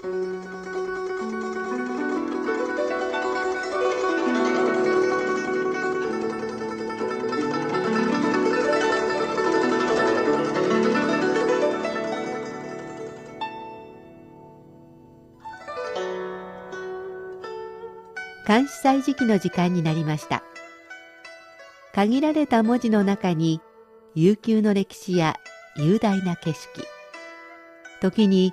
監視祭時期の時間になりました。限られた文字の中に悠久の歴史や雄大な景色。時に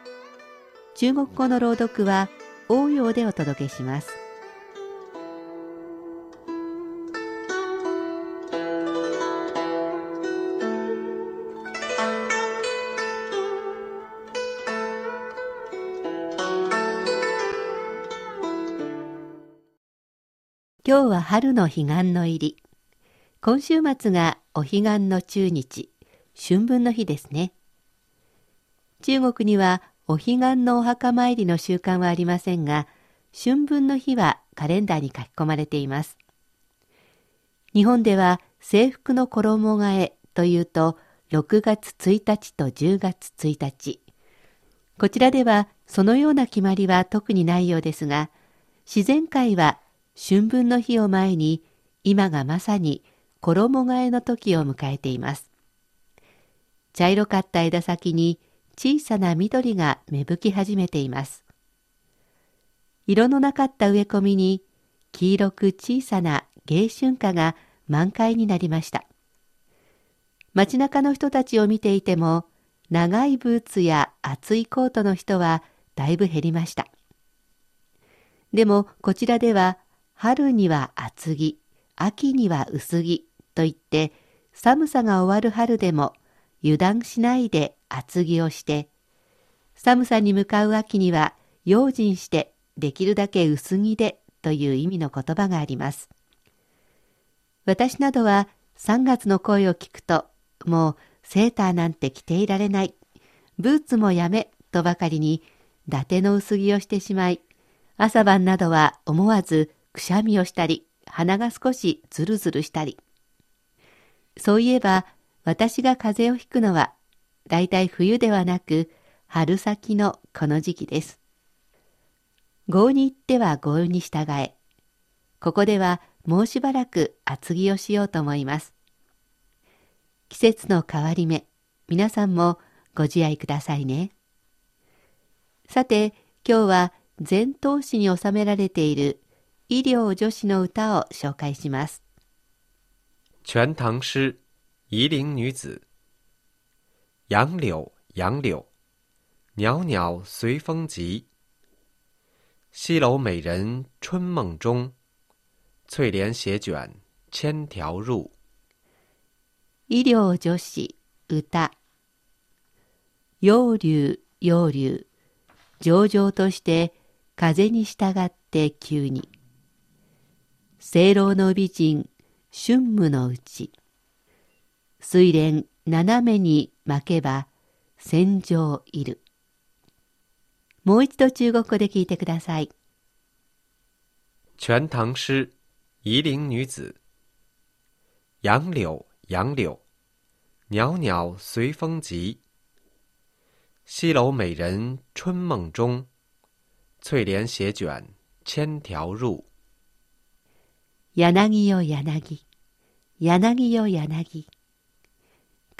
中国語の朗読は応用でお届けします今日は春の彼岸の入り。今週末がお彼岸の中日、春分の日ですね。中国にはお彼岸のお墓参りの習慣はありませんが、春分の日はカレンダーに書き込まれています。日本では制服の衣替えというと6月1日と10月1日。こちらではそのような決まりは特にないようですが、自然界は春分の日を前に今がまさに衣替えの時を迎えています。茶色かった枝先に小さな緑が芽吹き始めています。色のなかった植え込みに黄色く小さな芸春花が満開になりました。街中の人たちを見ていても長いブーツや厚いコートの人はだいぶ減りました。でもこちらでは春には厚着、秋には薄着といって寒さが終わる春でも油断しないで厚着をして寒さに向かう秋には用心してできるだけ薄着でという意味の言葉があります。私などは3月の声を聞くともうセーターなんて着ていられない。ブーツもやめとばかりに伊達の薄着をしてしまい朝晩などは思わずくしゃみをしたり、鼻が少しズルズルしたり。そういえば、私が風邪をひくのは、だいたい冬ではなく、春先のこの時期です。豪に行っては豪に従え。ここではもうしばらく厚着をしようと思います。季節の変わり目、皆さんもご自愛くださいね。さて、今日は前頭詩に収められている医療女子の歌を紹介します。全唐诗，夷陵女子。杨柳，杨柳，袅袅随风急。西楼美人春梦中，翠帘斜卷千条入。医療女子歌。楊柳、楊柳、上々として風に従って急に。聖老の美人春夢のうち水蓮斜めに巻けば戦場いる。もう一度中国語で聞いてください。全唐诗夷陵女子。杨柳杨柳。袅袅随风急。西楼美人春梦中。翠帘斜卷千条入。柳よ柳、柳よ柳。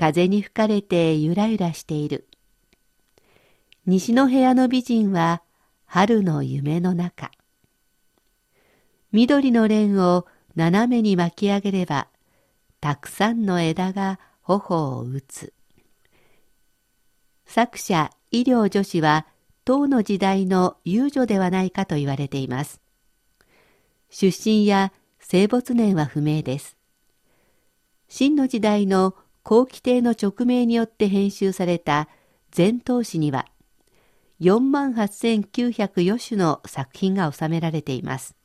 風に吹かれてゆらゆらしている。西の部屋の美人は春の夢の中。緑の蓮を斜めに巻き上げれば、たくさんの枝が頬を打つ。作者、医療女子は、唐の時代の遊女ではないかと言われています。出身や生没年は不明です。秦の時代の後期帝の勅命によって編集された前頭詩には、48,904種の作品が収められています。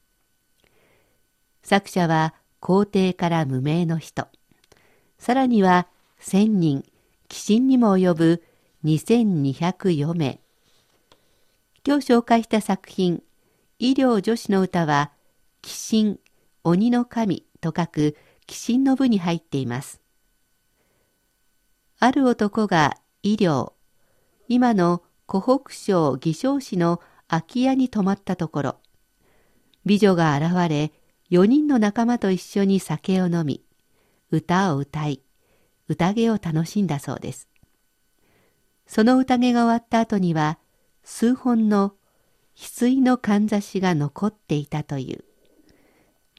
作者は皇帝から無名の人、さらには千人、鬼神にも及ぶ2204名。今日紹介した作品、医療女子の歌は、鬼神、鬼の神と書く鬼神の部に入っています。ある男が医療、今の湖北省義昌市の空き家に泊まったところ、美女が現れ、4人の仲間と一緒に酒を飲み、歌を歌い、宴を楽しんだそうです。その宴が終わった後には、数本の翡翠のかんざしが残っていたという。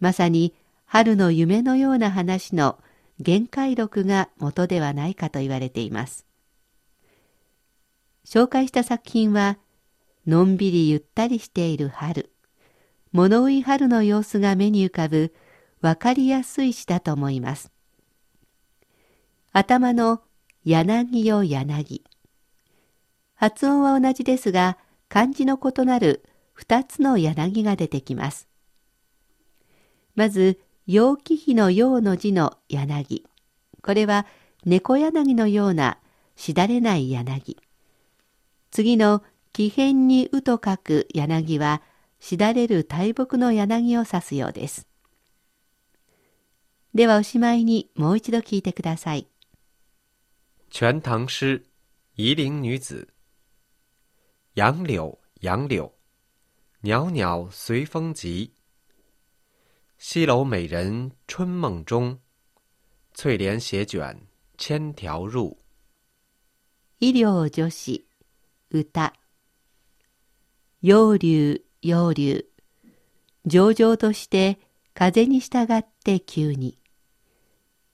まさに春の夢のような話の限界録が元ではないかと言われています。紹介した作品は、のんびりゆったりしている春、物追い春の様子が目に浮かぶわかりやすい詩だと思います。頭の柳よ柳。発音は同じですが、漢字の異なる二つの柳が出てきます。まず、陽気比の陽の字の柳。これは猫柳のようなしだれない柳。次の奇変にうと書く柳はしだれる大木の柳を指すようです。ではおしまいにもう一度聞いてください。全唐诗，夷陵女子。杨柳，杨柳，袅袅随风急。西楼美人春梦中，翠帘斜卷千条入。医療女子歌。陽流陽流上々として風に従って急に。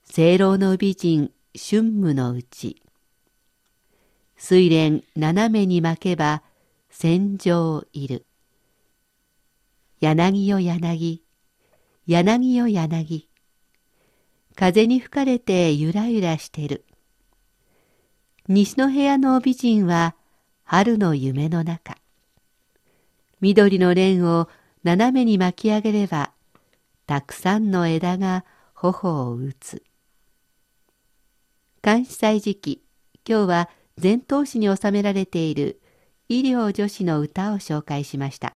清老の美人春夢のうち。睡蓮斜めに巻けば戦場いる。柳よ柳柳よ柳。風に吹かれてゆらゆらしてる。西の部屋の美人は春の夢の中。緑の蓮を斜めに巻き上げればたくさんの枝が頬を打つ。監視祭時期、今日は前頭詩に収められている医療女子の歌を紹介しました。